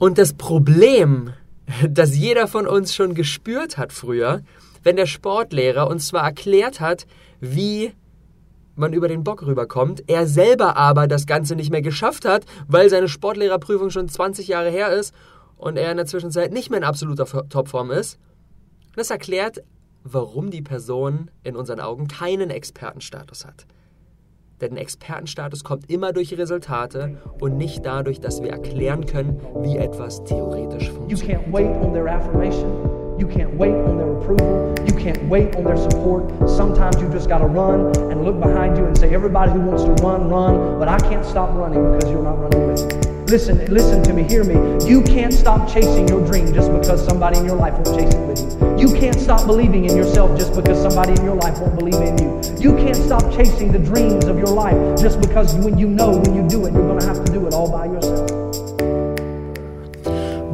Und das Problem, das jeder von uns schon gespürt hat früher, wenn der Sportlehrer uns zwar erklärt hat, wie man über den Bock rüberkommt, er selber aber das Ganze nicht mehr geschafft hat, weil seine Sportlehrerprüfung schon 20 Jahre her ist und er in der Zwischenzeit nicht mehr in absoluter Topform ist. Das erklärt, warum die Person in unseren Augen keinen Expertenstatus hat. Denn Expertenstatus kommt immer durch Resultate und nicht dadurch, dass wir erklären können, wie etwas theoretisch funktioniert. You can't wait on their approval. You can't wait on their support. Sometimes you just got to run and look behind you and say, everybody who wants to run, run. But I can't stop running because you're not running with me. Listen, listen to me, hear me. You can't stop chasing your dream just because somebody in your life won't chase it with you. You can't stop believing in yourself just because somebody in your life won't believe in you. You can't stop chasing the dreams of your life just because when you know when you do it, you're going to have to do it all by yourself.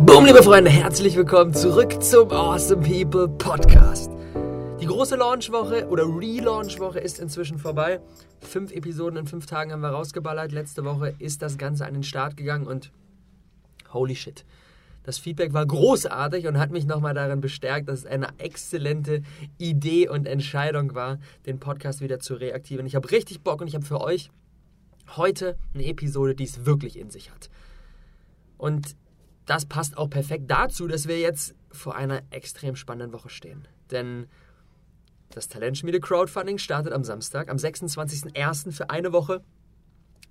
Boom, liebe Freunde, herzlich willkommen zurück zum Awesome People Podcast. Große Launchwoche oder Relaunchwoche ist inzwischen vorbei. Fünf Episoden in fünf Tagen haben wir rausgeballert. Letzte Woche ist das Ganze an den Start gegangen und holy shit. Das Feedback war großartig und hat mich nochmal darin bestärkt, dass es eine exzellente Idee und Entscheidung war, den Podcast wieder zu reaktivieren. Ich habe richtig Bock und ich habe für euch heute eine Episode, die es wirklich in sich hat. Und das passt auch perfekt dazu, dass wir jetzt vor einer extrem spannenden Woche stehen. Denn das Talentschmiede Crowdfunding startet am Samstag, am 26.01. für eine Woche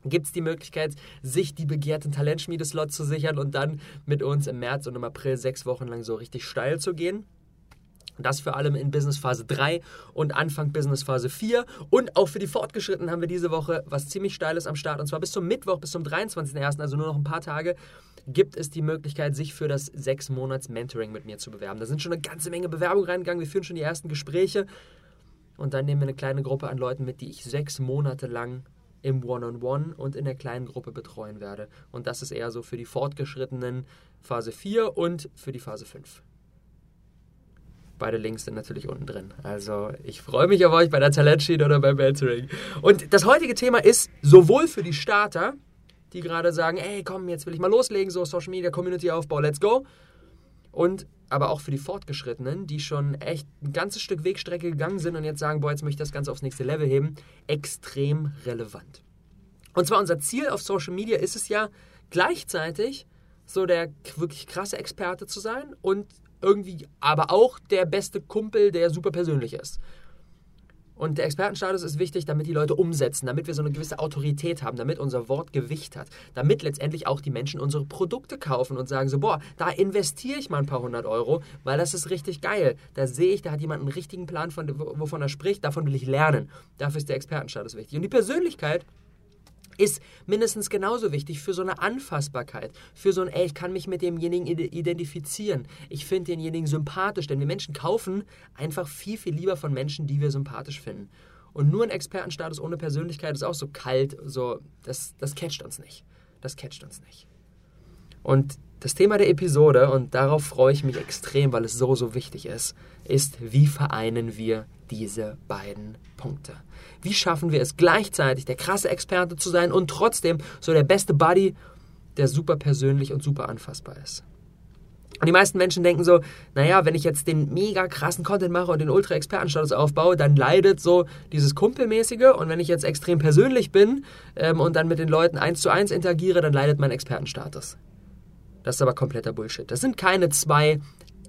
gibt es die Möglichkeit, sich die begehrten Talentschmiede-Slots zu sichern und dann mit uns im März und im April sechs Wochen lang so richtig steil zu gehen. Das für allem in Business Phase 3 und Anfang Business Phase 4. Und auch für die Fortgeschrittenen haben wir diese Woche was ziemlich Steiles am Start. Und zwar bis zum Mittwoch, bis zum 23.01., also nur noch ein paar Tage, gibt es die Möglichkeit, sich für das 6 Monats Mentoring mit mir zu bewerben. Da sind schon eine ganze Menge Bewerbungen reingegangen. Wir führen schon die ersten Gespräche. Und dann nehmen wir eine kleine Gruppe an Leuten mit, die ich sechs Monate lang im One-on-One -on -One und in der kleinen Gruppe betreuen werde. Und das ist eher so für die fortgeschrittenen Phase 4 und für die Phase 5. Beide Links sind natürlich unten drin. Also ich freue mich auf euch bei der Talentsheet oder beim Mentoring. Und das heutige Thema ist sowohl für die Starter, die gerade sagen, ey komm, jetzt will ich mal loslegen, so Social Media, Community Aufbau, let's go. Und aber auch für die Fortgeschrittenen, die schon echt ein ganzes Stück Wegstrecke gegangen sind und jetzt sagen, boah, jetzt möchte ich das Ganze aufs nächste Level heben, extrem relevant. Und zwar unser Ziel auf Social Media ist es ja gleichzeitig so der wirklich krasse Experte zu sein und irgendwie aber auch der beste Kumpel, der super persönlich ist. Und der Expertenstatus ist wichtig, damit die Leute umsetzen, damit wir so eine gewisse Autorität haben, damit unser Wort Gewicht hat, damit letztendlich auch die Menschen unsere Produkte kaufen und sagen so, boah, da investiere ich mal ein paar hundert Euro, weil das ist richtig geil. Da sehe ich, da hat jemand einen richtigen Plan, von, wovon er spricht, davon will ich lernen. Dafür ist der Expertenstatus wichtig. Und die Persönlichkeit ist mindestens genauso wichtig für so eine Anfassbarkeit, für so ein, ey, ich kann mich mit demjenigen identifizieren, ich finde denjenigen sympathisch, denn wir Menschen kaufen einfach viel, viel lieber von Menschen, die wir sympathisch finden. Und nur ein Expertenstatus ohne Persönlichkeit ist auch so kalt, so, das, das catcht uns nicht. Das catcht uns nicht. Und das Thema der Episode, und darauf freue ich mich extrem, weil es so, so wichtig ist, ist, wie vereinen wir diese beiden Punkte? Wie schaffen wir es gleichzeitig, der krasse Experte zu sein und trotzdem so der beste Buddy, der super persönlich und super anfassbar ist? Und die meisten Menschen denken so, naja, wenn ich jetzt den mega krassen Content mache und den Ultra-Expertenstatus aufbaue, dann leidet so dieses Kumpelmäßige. Und wenn ich jetzt extrem persönlich bin ähm, und dann mit den Leuten eins zu eins interagiere, dann leidet mein Expertenstatus. Das ist aber kompletter Bullshit. Das sind keine zwei,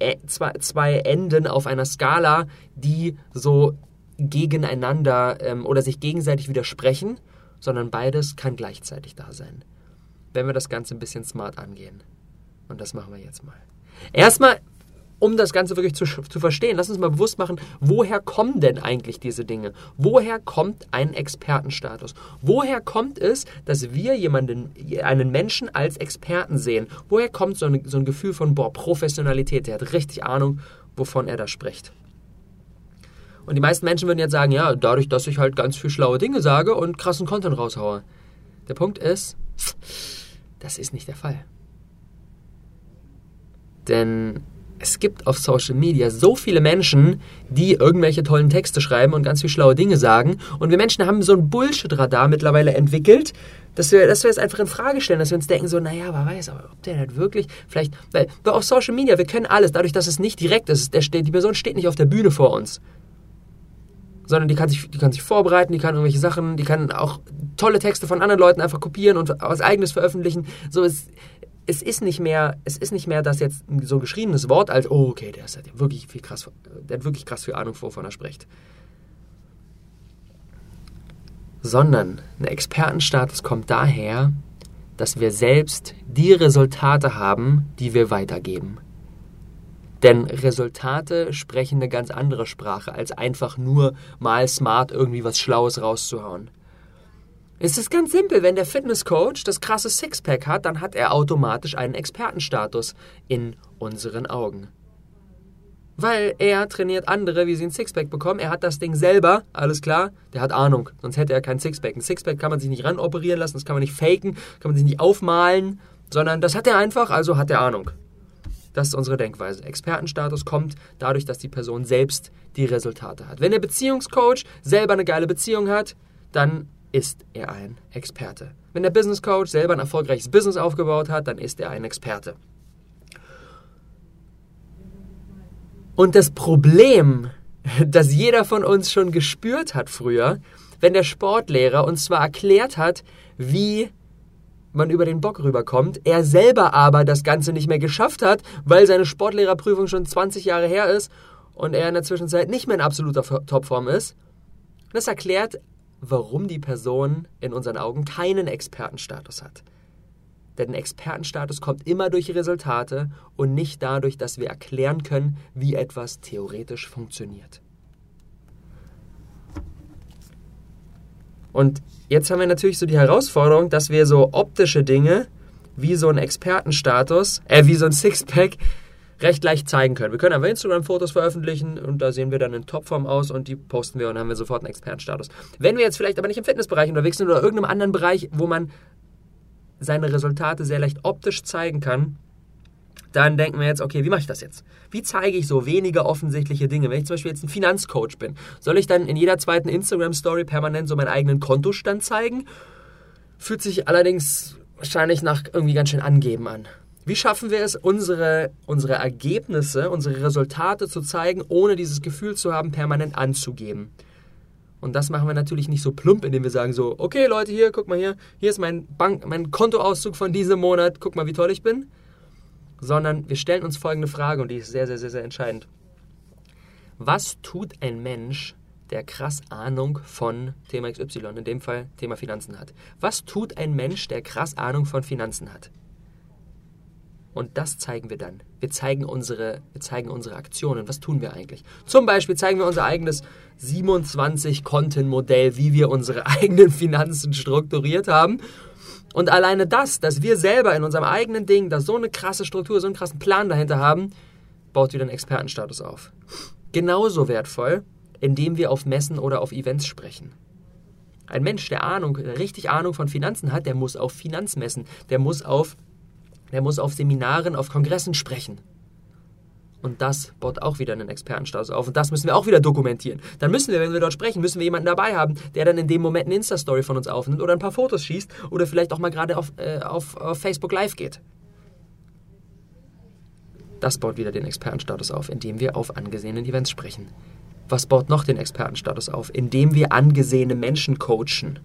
äh, zwei, zwei Enden auf einer Skala, die so gegeneinander ähm, oder sich gegenseitig widersprechen, sondern beides kann gleichzeitig da sein. Wenn wir das Ganze ein bisschen smart angehen. Und das machen wir jetzt mal. Erstmal um das Ganze wirklich zu, zu verstehen, lass uns mal bewusst machen, woher kommen denn eigentlich diese Dinge? Woher kommt ein Expertenstatus? Woher kommt es, dass wir jemanden, einen Menschen als Experten sehen? Woher kommt so ein, so ein Gefühl von, boah, Professionalität, der hat richtig Ahnung, wovon er da spricht? Und die meisten Menschen würden jetzt sagen, ja, dadurch, dass ich halt ganz viel schlaue Dinge sage und krassen Content raushaue. Der Punkt ist, das ist nicht der Fall. Denn es gibt auf Social Media so viele Menschen, die irgendwelche tollen Texte schreiben und ganz viel schlaue Dinge sagen. Und wir Menschen haben so ein Bullshit-Radar mittlerweile entwickelt, Dass wir, dass wir es einfach in Frage stellen, dass wir uns denken, so, naja, wer weiß, ob der das wirklich, vielleicht, weil, weil auf Social Media, wir können alles, dadurch, dass es nicht direkt ist, der, die Person steht nicht auf der Bühne vor uns sondern die kann sich, die kann sich vorbereiten, die kann irgendwelche Sachen, die kann auch tolle Texte von anderen Leuten einfach kopieren und was eigenes veröffentlichen. So es, es ist nicht mehr, es ist nicht mehr das jetzt so ein geschriebenes Wort als, oh, okay, der, ist, der, wirklich viel krass, der hat wirklich krass viel Ahnung, wovon er spricht. Sondern ein Expertenstatus kommt daher, dass wir selbst die Resultate haben, die wir weitergeben. Denn Resultate sprechen eine ganz andere Sprache, als einfach nur mal smart irgendwie was Schlaues rauszuhauen. Es ist ganz simpel, wenn der Fitnesscoach das krasse Sixpack hat, dann hat er automatisch einen Expertenstatus in unseren Augen. Weil er trainiert andere, wie sie ein Sixpack bekommen. Er hat das Ding selber, alles klar, der hat Ahnung, sonst hätte er kein Sixpack. Ein Sixpack kann man sich nicht ranoperieren lassen, das kann man nicht faken, kann man sich nicht aufmalen, sondern das hat er einfach, also hat er Ahnung. Das ist unsere Denkweise. Expertenstatus kommt dadurch, dass die Person selbst die Resultate hat. Wenn der Beziehungscoach selber eine geile Beziehung hat, dann ist er ein Experte. Wenn der Business Coach selber ein erfolgreiches Business aufgebaut hat, dann ist er ein Experte. Und das Problem, das jeder von uns schon gespürt hat früher, wenn der Sportlehrer uns zwar erklärt hat, wie man über den Bock rüberkommt, er selber aber das Ganze nicht mehr geschafft hat, weil seine Sportlehrerprüfung schon 20 Jahre her ist und er in der Zwischenzeit nicht mehr in absoluter Topform ist. Das erklärt, warum die Person in unseren Augen keinen Expertenstatus hat. Denn Expertenstatus kommt immer durch Resultate und nicht dadurch, dass wir erklären können, wie etwas theoretisch funktioniert. Und jetzt haben wir natürlich so die Herausforderung, dass wir so optische Dinge wie so ein Expertenstatus, äh, wie so ein Sixpack recht leicht zeigen können. Wir können einfach Instagram-Fotos veröffentlichen und da sehen wir dann in Topform aus und die posten wir und dann haben wir sofort einen Expertenstatus. Wenn wir jetzt vielleicht aber nicht im Fitnessbereich unterwegs sind oder irgendeinem anderen Bereich, wo man seine Resultate sehr leicht optisch zeigen kann, dann denken wir jetzt, okay, wie mache ich das jetzt? Wie zeige ich so weniger offensichtliche Dinge? Wenn ich zum Beispiel jetzt ein Finanzcoach bin, soll ich dann in jeder zweiten Instagram-Story permanent so meinen eigenen Kontostand zeigen? Fühlt sich allerdings wahrscheinlich nach irgendwie ganz schön angeben an. Wie schaffen wir es, unsere, unsere Ergebnisse, unsere Resultate zu zeigen, ohne dieses Gefühl zu haben, permanent anzugeben? Und das machen wir natürlich nicht so plump, indem wir sagen so, okay Leute, hier, guck mal hier, hier ist mein Bank, mein Kontoauszug von diesem Monat, guck mal, wie toll ich bin sondern wir stellen uns folgende Frage und die ist sehr, sehr, sehr, sehr entscheidend. Was tut ein Mensch, der krass Ahnung von Thema XY, in dem Fall Thema Finanzen hat? Was tut ein Mensch, der krass Ahnung von Finanzen hat? Und das zeigen wir dann. Wir zeigen unsere, wir zeigen unsere Aktionen. Was tun wir eigentlich? Zum Beispiel zeigen wir unser eigenes 27-Konten-Modell, wie wir unsere eigenen Finanzen strukturiert haben und alleine das, dass wir selber in unserem eigenen Ding da so eine krasse Struktur, so einen krassen Plan dahinter haben, baut wieder einen Expertenstatus auf. Genauso wertvoll, indem wir auf Messen oder auf Events sprechen. Ein Mensch, der Ahnung, richtig Ahnung von Finanzen hat, der muss auf Finanzmessen, der muss auf, der muss auf Seminaren, auf Kongressen sprechen. Und das baut auch wieder einen Expertenstatus auf. Und das müssen wir auch wieder dokumentieren. Dann müssen wir, wenn wir dort sprechen, müssen wir jemanden dabei haben, der dann in dem Moment eine Insta-Story von uns aufnimmt oder ein paar Fotos schießt oder vielleicht auch mal gerade auf, äh, auf, auf Facebook Live geht. Das baut wieder den Expertenstatus auf, indem wir auf angesehenen Events sprechen. Was baut noch den Expertenstatus auf? Indem wir angesehene Menschen coachen.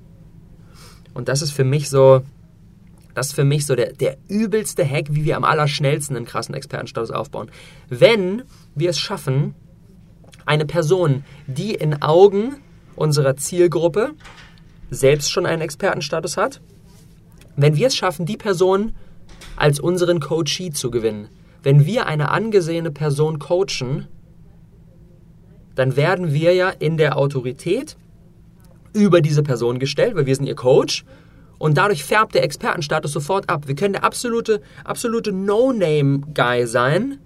Und das ist für mich so, das ist für mich so der, der übelste Hack, wie wir am allerschnellsten einen krassen Expertenstatus aufbauen. Wenn wir es schaffen, eine Person, die in Augen unserer Zielgruppe selbst schon einen Expertenstatus hat, wenn wir es schaffen, die Person als unseren Coachee zu gewinnen, wenn wir eine angesehene Person coachen, dann werden wir ja in der Autorität über diese Person gestellt, weil wir sind ihr Coach und dadurch färbt der Expertenstatus sofort ab. Wir können der absolute, absolute No-Name-Guy sein,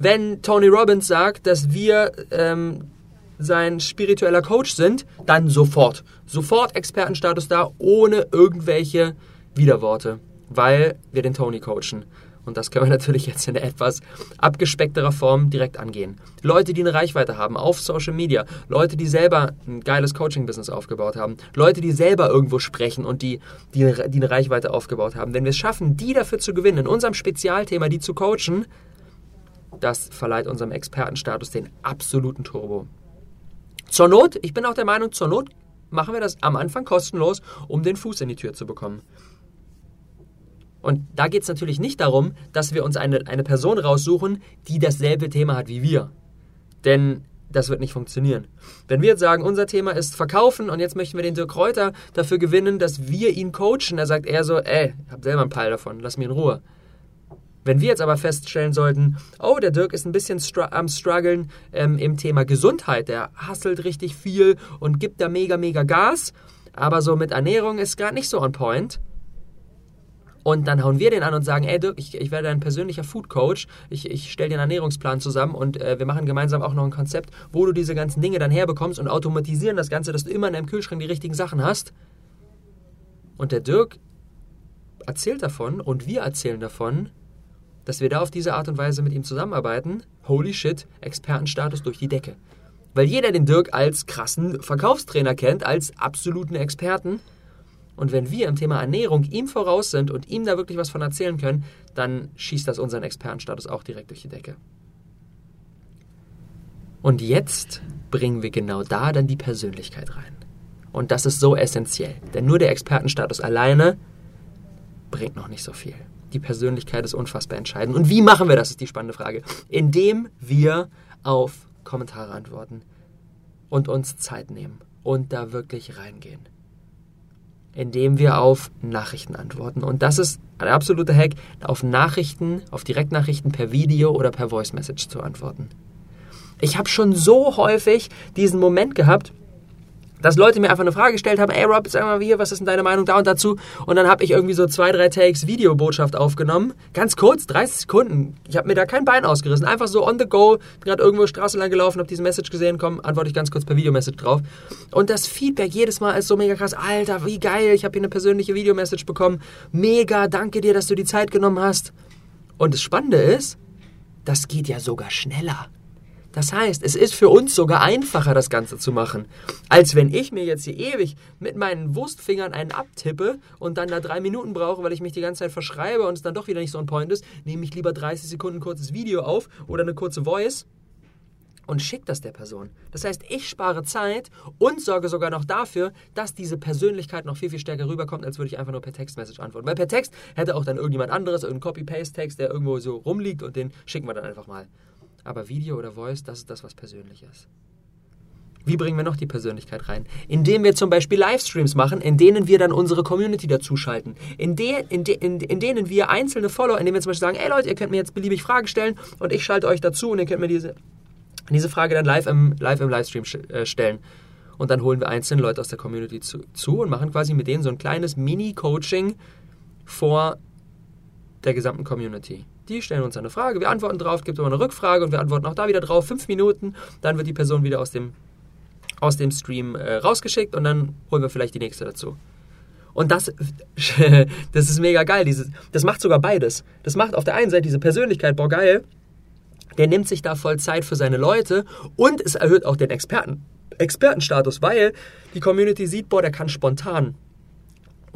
wenn Tony Robbins sagt, dass wir ähm, sein spiritueller Coach sind, dann sofort. Sofort Expertenstatus da, ohne irgendwelche Widerworte, weil wir den Tony coachen. Und das können wir natürlich jetzt in etwas abgespeckterer Form direkt angehen. Leute, die eine Reichweite haben auf Social Media, Leute, die selber ein geiles Coaching-Business aufgebaut haben, Leute, die selber irgendwo sprechen und die, die, die eine Reichweite aufgebaut haben. Wenn wir es schaffen, die dafür zu gewinnen, in unserem Spezialthema, die zu coachen, das verleiht unserem Expertenstatus den absoluten Turbo. Zur Not, ich bin auch der Meinung, zur Not machen wir das am Anfang kostenlos, um den Fuß in die Tür zu bekommen. Und da geht es natürlich nicht darum, dass wir uns eine, eine Person raussuchen, die dasselbe Thema hat wie wir. Denn das wird nicht funktionieren. Wenn wir jetzt sagen, unser Thema ist Verkaufen und jetzt möchten wir den Dirk Reuter dafür gewinnen, dass wir ihn coachen, da sagt er so, ey, ich hab selber einen Peil davon, lass mich in Ruhe. Wenn wir jetzt aber feststellen sollten, oh, der Dirk ist ein bisschen str am struggeln ähm, im Thema Gesundheit, der hasselt richtig viel und gibt da mega, mega Gas, aber so mit Ernährung ist gerade nicht so on point, und dann hauen wir den an und sagen, ey Dirk, ich, ich werde dein persönlicher Food Coach, ich, ich stelle dir einen Ernährungsplan zusammen und äh, wir machen gemeinsam auch noch ein Konzept, wo du diese ganzen Dinge dann herbekommst und automatisieren das Ganze, dass du immer in deinem Kühlschrank die richtigen Sachen hast. Und der Dirk erzählt davon und wir erzählen davon, dass wir da auf diese Art und Weise mit ihm zusammenarbeiten. Holy shit, Expertenstatus durch die Decke. Weil jeder den Dirk als krassen Verkaufstrainer kennt, als absoluten Experten. Und wenn wir im Thema Ernährung ihm voraus sind und ihm da wirklich was von erzählen können, dann schießt das unseren Expertenstatus auch direkt durch die Decke. Und jetzt bringen wir genau da dann die Persönlichkeit rein. Und das ist so essentiell, denn nur der Expertenstatus alleine bringt noch nicht so viel. Die Persönlichkeit ist unfassbar entscheidend. Und wie machen wir das, ist die spannende Frage. Indem wir auf Kommentare antworten und uns Zeit nehmen und da wirklich reingehen indem wir auf Nachrichten antworten. Und das ist ein absoluter Hack, auf Nachrichten, auf Direktnachrichten per Video oder per Voice Message zu antworten. Ich habe schon so häufig diesen Moment gehabt, dass Leute mir einfach eine Frage gestellt haben, ey Rob, sag mal hier, was ist denn deine Meinung da und dazu? Und dann habe ich irgendwie so zwei, drei Takes Videobotschaft aufgenommen. Ganz kurz, 30 Sekunden. Ich habe mir da kein Bein ausgerissen. Einfach so on the go, gerade irgendwo Straße lang gelaufen, habe diese Message gesehen, komm, antworte ich ganz kurz per Videomessage drauf. Und das Feedback jedes Mal ist so mega krass. Alter, wie geil, ich habe hier eine persönliche Videomessage bekommen. Mega, danke dir, dass du die Zeit genommen hast. Und das Spannende ist, das geht ja sogar schneller. Das heißt, es ist für uns sogar einfacher, das Ganze zu machen, als wenn ich mir jetzt hier ewig mit meinen Wurstfingern einen abtippe und dann da drei Minuten brauche, weil ich mich die ganze Zeit verschreibe und es dann doch wieder nicht so on point ist, nehme ich lieber 30 Sekunden ein kurzes Video auf oder eine kurze Voice und schicke das der Person. Das heißt, ich spare Zeit und sorge sogar noch dafür, dass diese Persönlichkeit noch viel, viel stärker rüberkommt, als würde ich einfach nur per Textmessage antworten. Weil per Text hätte auch dann irgendjemand anderes, irgendein Copy-Paste-Text, der irgendwo so rumliegt und den schicken wir dann einfach mal. Aber Video oder Voice, das ist das, was persönlich ist. Wie bringen wir noch die Persönlichkeit rein? Indem wir zum Beispiel Livestreams machen, in denen wir dann unsere Community dazuschalten. In, de, in, de, in, in denen wir einzelne Follower, indem wir zum Beispiel sagen, ey Leute, ihr könnt mir jetzt beliebig Fragen stellen und ich schalte euch dazu und ihr könnt mir diese, diese Frage dann live im, live im Livestream äh, stellen. Und dann holen wir einzelne Leute aus der Community zu, zu und machen quasi mit denen so ein kleines Mini-Coaching vor der gesamten Community. Die stellen uns eine Frage, wir antworten drauf, gibt immer eine Rückfrage und wir antworten auch da wieder drauf. Fünf Minuten, dann wird die Person wieder aus dem, aus dem Stream äh, rausgeschickt und dann holen wir vielleicht die nächste dazu. Und das, das ist mega geil. Dieses, das macht sogar beides. Das macht auf der einen Seite diese Persönlichkeit, boah, geil. Der nimmt sich da voll Zeit für seine Leute und es erhöht auch den Experten, Expertenstatus, weil die Community sieht, boah, der kann spontan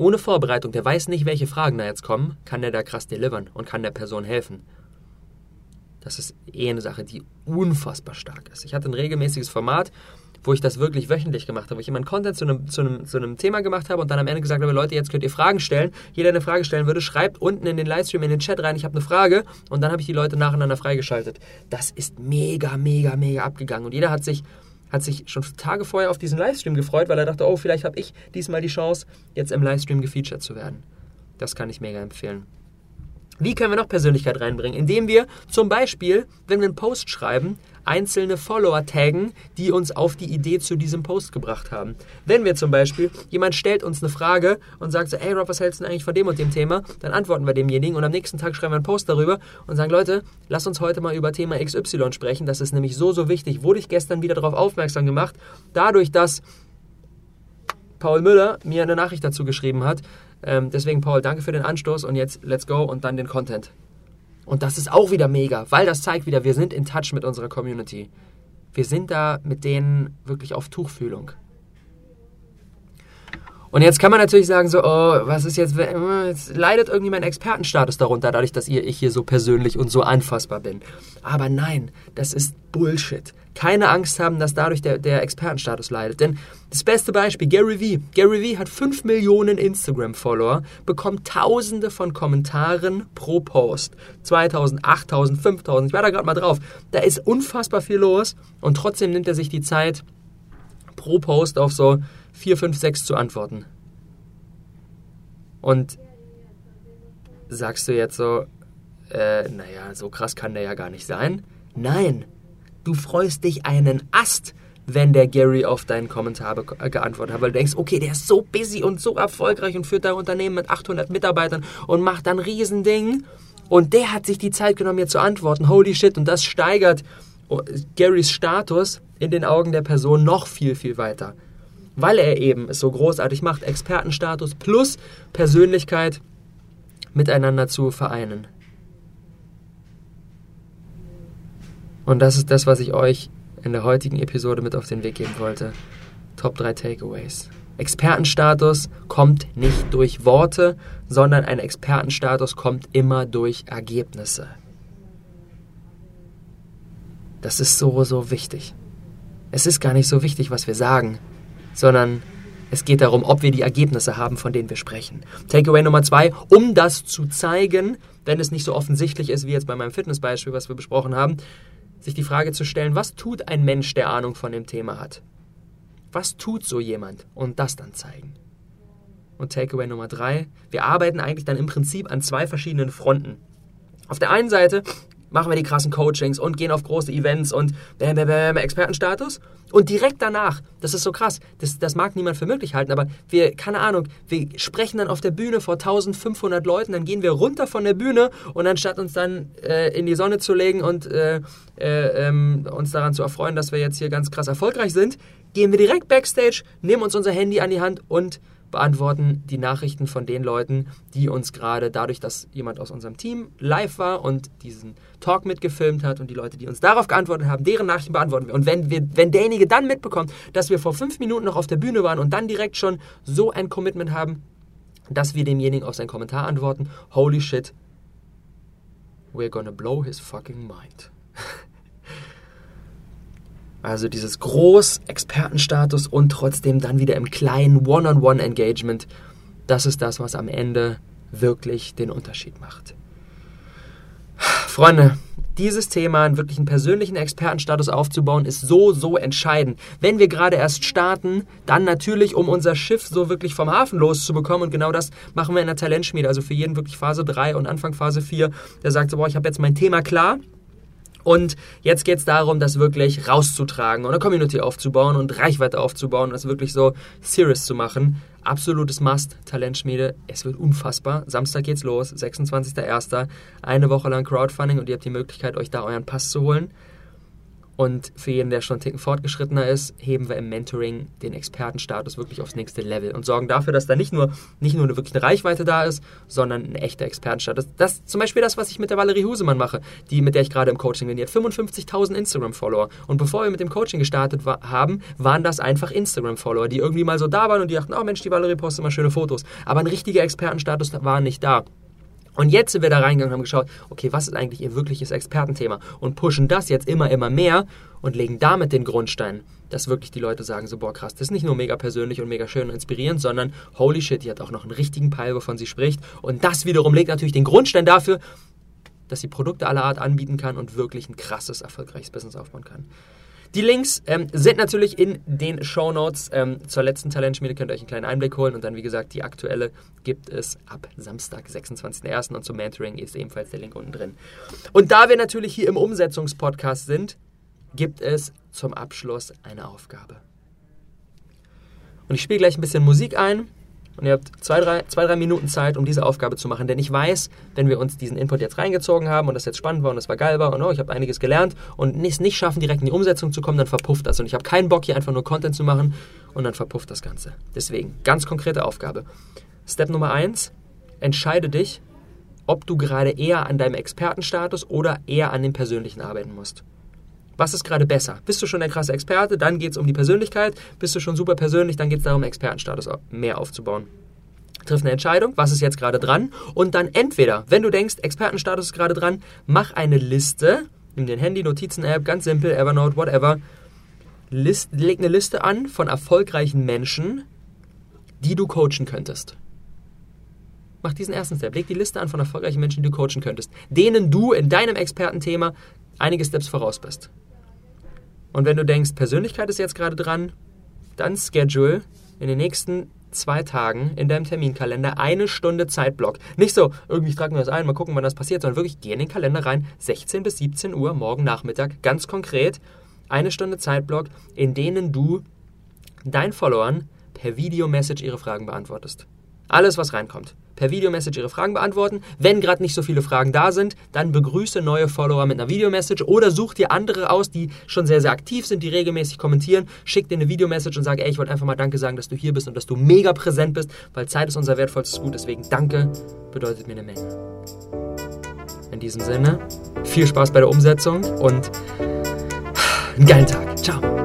ohne Vorbereitung, der weiß nicht, welche Fragen da jetzt kommen, kann der da krass delivern und kann der Person helfen. Das ist eh eine Sache, die unfassbar stark ist. Ich hatte ein regelmäßiges Format, wo ich das wirklich wöchentlich gemacht habe, wo ich immer einen Content zu einem, zu, einem, zu einem Thema gemacht habe und dann am Ende gesagt habe, Leute, jetzt könnt ihr Fragen stellen. Jeder, der eine Frage stellen würde, schreibt unten in den Livestream, in den Chat rein, ich habe eine Frage und dann habe ich die Leute nacheinander freigeschaltet. Das ist mega, mega, mega abgegangen und jeder hat sich hat sich schon Tage vorher auf diesen Livestream gefreut, weil er dachte, oh, vielleicht habe ich diesmal die Chance, jetzt im Livestream gefeatured zu werden. Das kann ich mega empfehlen. Wie können wir noch Persönlichkeit reinbringen? Indem wir zum Beispiel, wenn wir einen Post schreiben, einzelne Follower taggen, die uns auf die Idee zu diesem Post gebracht haben. Wenn wir zum Beispiel, jemand stellt uns eine Frage und sagt so, hey Rob, was hältst du denn eigentlich von dem und dem Thema? Dann antworten wir demjenigen und am nächsten Tag schreiben wir einen Post darüber und sagen, Leute, lass uns heute mal über Thema XY sprechen. Das ist nämlich so, so wichtig. Wurde ich gestern wieder darauf aufmerksam gemacht, dadurch, dass Paul Müller mir eine Nachricht dazu geschrieben hat, ähm, deswegen, Paul, danke für den Anstoß und jetzt let's go und dann den Content. Und das ist auch wieder mega, weil das zeigt wieder, wir sind in Touch mit unserer Community. Wir sind da mit denen wirklich auf Tuchfühlung. Und jetzt kann man natürlich sagen, so, oh, was ist jetzt, jetzt leidet irgendwie mein Expertenstatus darunter, dadurch, dass ihr, ich hier so persönlich und so anfassbar bin. Aber nein, das ist Bullshit. Keine Angst haben, dass dadurch der, der Expertenstatus leidet. Denn das beste Beispiel, Gary Vee. Gary Vee hat 5 Millionen Instagram-Follower, bekommt tausende von Kommentaren pro Post. 2000, 8000, 5000, ich war da gerade mal drauf. Da ist unfassbar viel los und trotzdem nimmt er sich die Zeit, pro Post auf so 4, 5, 6 zu antworten. Und sagst du jetzt so, äh, naja, so krass kann der ja gar nicht sein. Nein, du freust dich einen Ast, wenn der Gary auf deinen Kommentar äh, geantwortet hat, weil du denkst, okay, der ist so busy und so erfolgreich und führt dein Unternehmen mit 800 Mitarbeitern und macht dann Riesending. Und der hat sich die Zeit genommen, mir zu antworten. Holy shit. Und das steigert oh, Garys Status in den Augen der Person noch viel, viel weiter weil er eben es so großartig macht, Expertenstatus plus Persönlichkeit miteinander zu vereinen. Und das ist das, was ich euch in der heutigen Episode mit auf den Weg geben wollte. Top 3 Takeaways. Expertenstatus kommt nicht durch Worte, sondern ein Expertenstatus kommt immer durch Ergebnisse. Das ist so, so wichtig. Es ist gar nicht so wichtig, was wir sagen, sondern es geht darum, ob wir die Ergebnisse haben, von denen wir sprechen. Takeaway Nummer zwei, um das zu zeigen, wenn es nicht so offensichtlich ist wie jetzt bei meinem Fitnessbeispiel, was wir besprochen haben, sich die Frage zu stellen, was tut ein Mensch, der Ahnung von dem Thema hat? Was tut so jemand? Und das dann zeigen. Und Takeaway Nummer drei, wir arbeiten eigentlich dann im Prinzip an zwei verschiedenen Fronten. Auf der einen Seite machen wir die krassen Coachings und gehen auf große Events und bam, bam, bam, Expertenstatus. Und direkt danach, das ist so krass, das, das mag niemand für möglich halten, aber wir, keine Ahnung, wir sprechen dann auf der Bühne vor 1500 Leuten, dann gehen wir runter von der Bühne und anstatt uns dann äh, in die Sonne zu legen und äh, äh, ähm, uns daran zu erfreuen, dass wir jetzt hier ganz krass erfolgreich sind, gehen wir direkt backstage, nehmen uns unser Handy an die Hand und beantworten die Nachrichten von den Leuten, die uns gerade dadurch, dass jemand aus unserem Team live war und diesen Talk mitgefilmt hat und die Leute, die uns darauf geantwortet haben, deren Nachrichten beantworten wir. Und wenn, wir, wenn derjenige dann mitbekommt, dass wir vor fünf Minuten noch auf der Bühne waren und dann direkt schon so ein Commitment haben, dass wir demjenigen auf seinen Kommentar antworten, holy shit, we're gonna blow his fucking mind. Also dieses Groß-Expertenstatus und trotzdem dann wieder im kleinen One-on-One-Engagement. Das ist das, was am Ende wirklich den Unterschied macht. Freunde, dieses Thema, einen wirklichen persönlichen Expertenstatus aufzubauen, ist so, so entscheidend. Wenn wir gerade erst starten, dann natürlich, um unser Schiff so wirklich vom Hafen loszubekommen. Und genau das machen wir in der Talentschmiede. Also für jeden wirklich Phase 3 und Anfang Phase 4, der sagt so, boah, ich habe jetzt mein Thema klar. Und jetzt geht es darum, das wirklich rauszutragen und eine Community aufzubauen und Reichweite aufzubauen und das wirklich so serious zu machen. Absolutes Must, Talentschmiede. Es wird unfassbar. Samstag geht's los, 26.01. Eine Woche lang Crowdfunding und ihr habt die Möglichkeit, euch da euren Pass zu holen. Und für jeden, der schon einen Ticken fortgeschrittener ist, heben wir im Mentoring den Expertenstatus wirklich aufs nächste Level und sorgen dafür, dass da nicht nur, nicht nur eine, wirklich eine Reichweite da ist, sondern ein echter Expertenstatus. Das ist zum Beispiel das, was ich mit der Valerie Husemann mache, die, mit der ich gerade im Coaching bin. Die hat 55.000 Instagram-Follower. Und bevor wir mit dem Coaching gestartet war, haben, waren das einfach Instagram-Follower, die irgendwie mal so da waren und die dachten, oh Mensch, die Valerie postet immer schöne Fotos. Aber ein richtiger Expertenstatus war nicht da. Und jetzt sind wir da reingegangen und haben geschaut, okay, was ist eigentlich ihr wirkliches Expertenthema? Und pushen das jetzt immer, immer mehr und legen damit den Grundstein, dass wirklich die Leute sagen, so, boah, krass, das ist nicht nur mega persönlich und mega schön und inspirierend, sondern holy shit, die hat auch noch einen richtigen Peil, wovon sie spricht. Und das wiederum legt natürlich den Grundstein dafür, dass sie Produkte aller Art anbieten kann und wirklich ein krasses, erfolgreiches Business aufbauen kann. Die Links ähm, sind natürlich in den Show Notes ähm, zur letzten Talentschmiede. Könnt ihr euch einen kleinen Einblick holen. Und dann, wie gesagt, die aktuelle gibt es ab Samstag, 26.01. Und zum Mentoring ist ebenfalls der Link unten drin. Und da wir natürlich hier im Umsetzungspodcast sind, gibt es zum Abschluss eine Aufgabe. Und ich spiele gleich ein bisschen Musik ein. Und ihr habt zwei drei, zwei, drei Minuten Zeit, um diese Aufgabe zu machen. Denn ich weiß, wenn wir uns diesen Input jetzt reingezogen haben und das jetzt spannend war und das war geil war und oh, ich habe einiges gelernt und es nicht schaffen, direkt in die Umsetzung zu kommen, dann verpufft das. Und ich habe keinen Bock, hier einfach nur Content zu machen und dann verpufft das Ganze. Deswegen, ganz konkrete Aufgabe. Step Nummer eins, entscheide dich, ob du gerade eher an deinem Expertenstatus oder eher an dem persönlichen arbeiten musst. Was ist gerade besser? Bist du schon der krasse Experte, dann geht es um die Persönlichkeit. Bist du schon super persönlich, dann geht es darum, Expertenstatus mehr aufzubauen. Triff eine Entscheidung, was ist jetzt gerade dran? Und dann entweder, wenn du denkst, Expertenstatus ist gerade dran, mach eine Liste, nimm den Handy, Notizen-App, ganz simpel, Evernote, whatever. List, leg eine Liste an von erfolgreichen Menschen, die du coachen könntest. Mach diesen ersten Step. Leg die Liste an von erfolgreichen Menschen, die du coachen könntest, denen du in deinem Expertenthema einige Steps voraus bist. Und wenn du denkst, Persönlichkeit ist jetzt gerade dran, dann schedule in den nächsten zwei Tagen in deinem Terminkalender eine Stunde Zeitblock. Nicht so, irgendwie tragen wir das ein, mal gucken, wann das passiert, sondern wirklich geh in den Kalender rein, 16 bis 17 Uhr morgen Nachmittag, ganz konkret, eine Stunde Zeitblock, in denen du deinen Followern per Video-Message ihre Fragen beantwortest. Alles, was reinkommt. Per Videomessage ihre Fragen beantworten. Wenn gerade nicht so viele Fragen da sind, dann begrüße neue Follower mit einer Videomessage oder such dir andere aus, die schon sehr, sehr aktiv sind, die regelmäßig kommentieren. Schick dir eine Videomessage und sag, ey, ich wollte einfach mal Danke sagen, dass du hier bist und dass du mega präsent bist, weil Zeit ist unser wertvollstes Gut. Deswegen Danke bedeutet mir eine Menge. In diesem Sinne, viel Spaß bei der Umsetzung und einen geilen Tag. Ciao.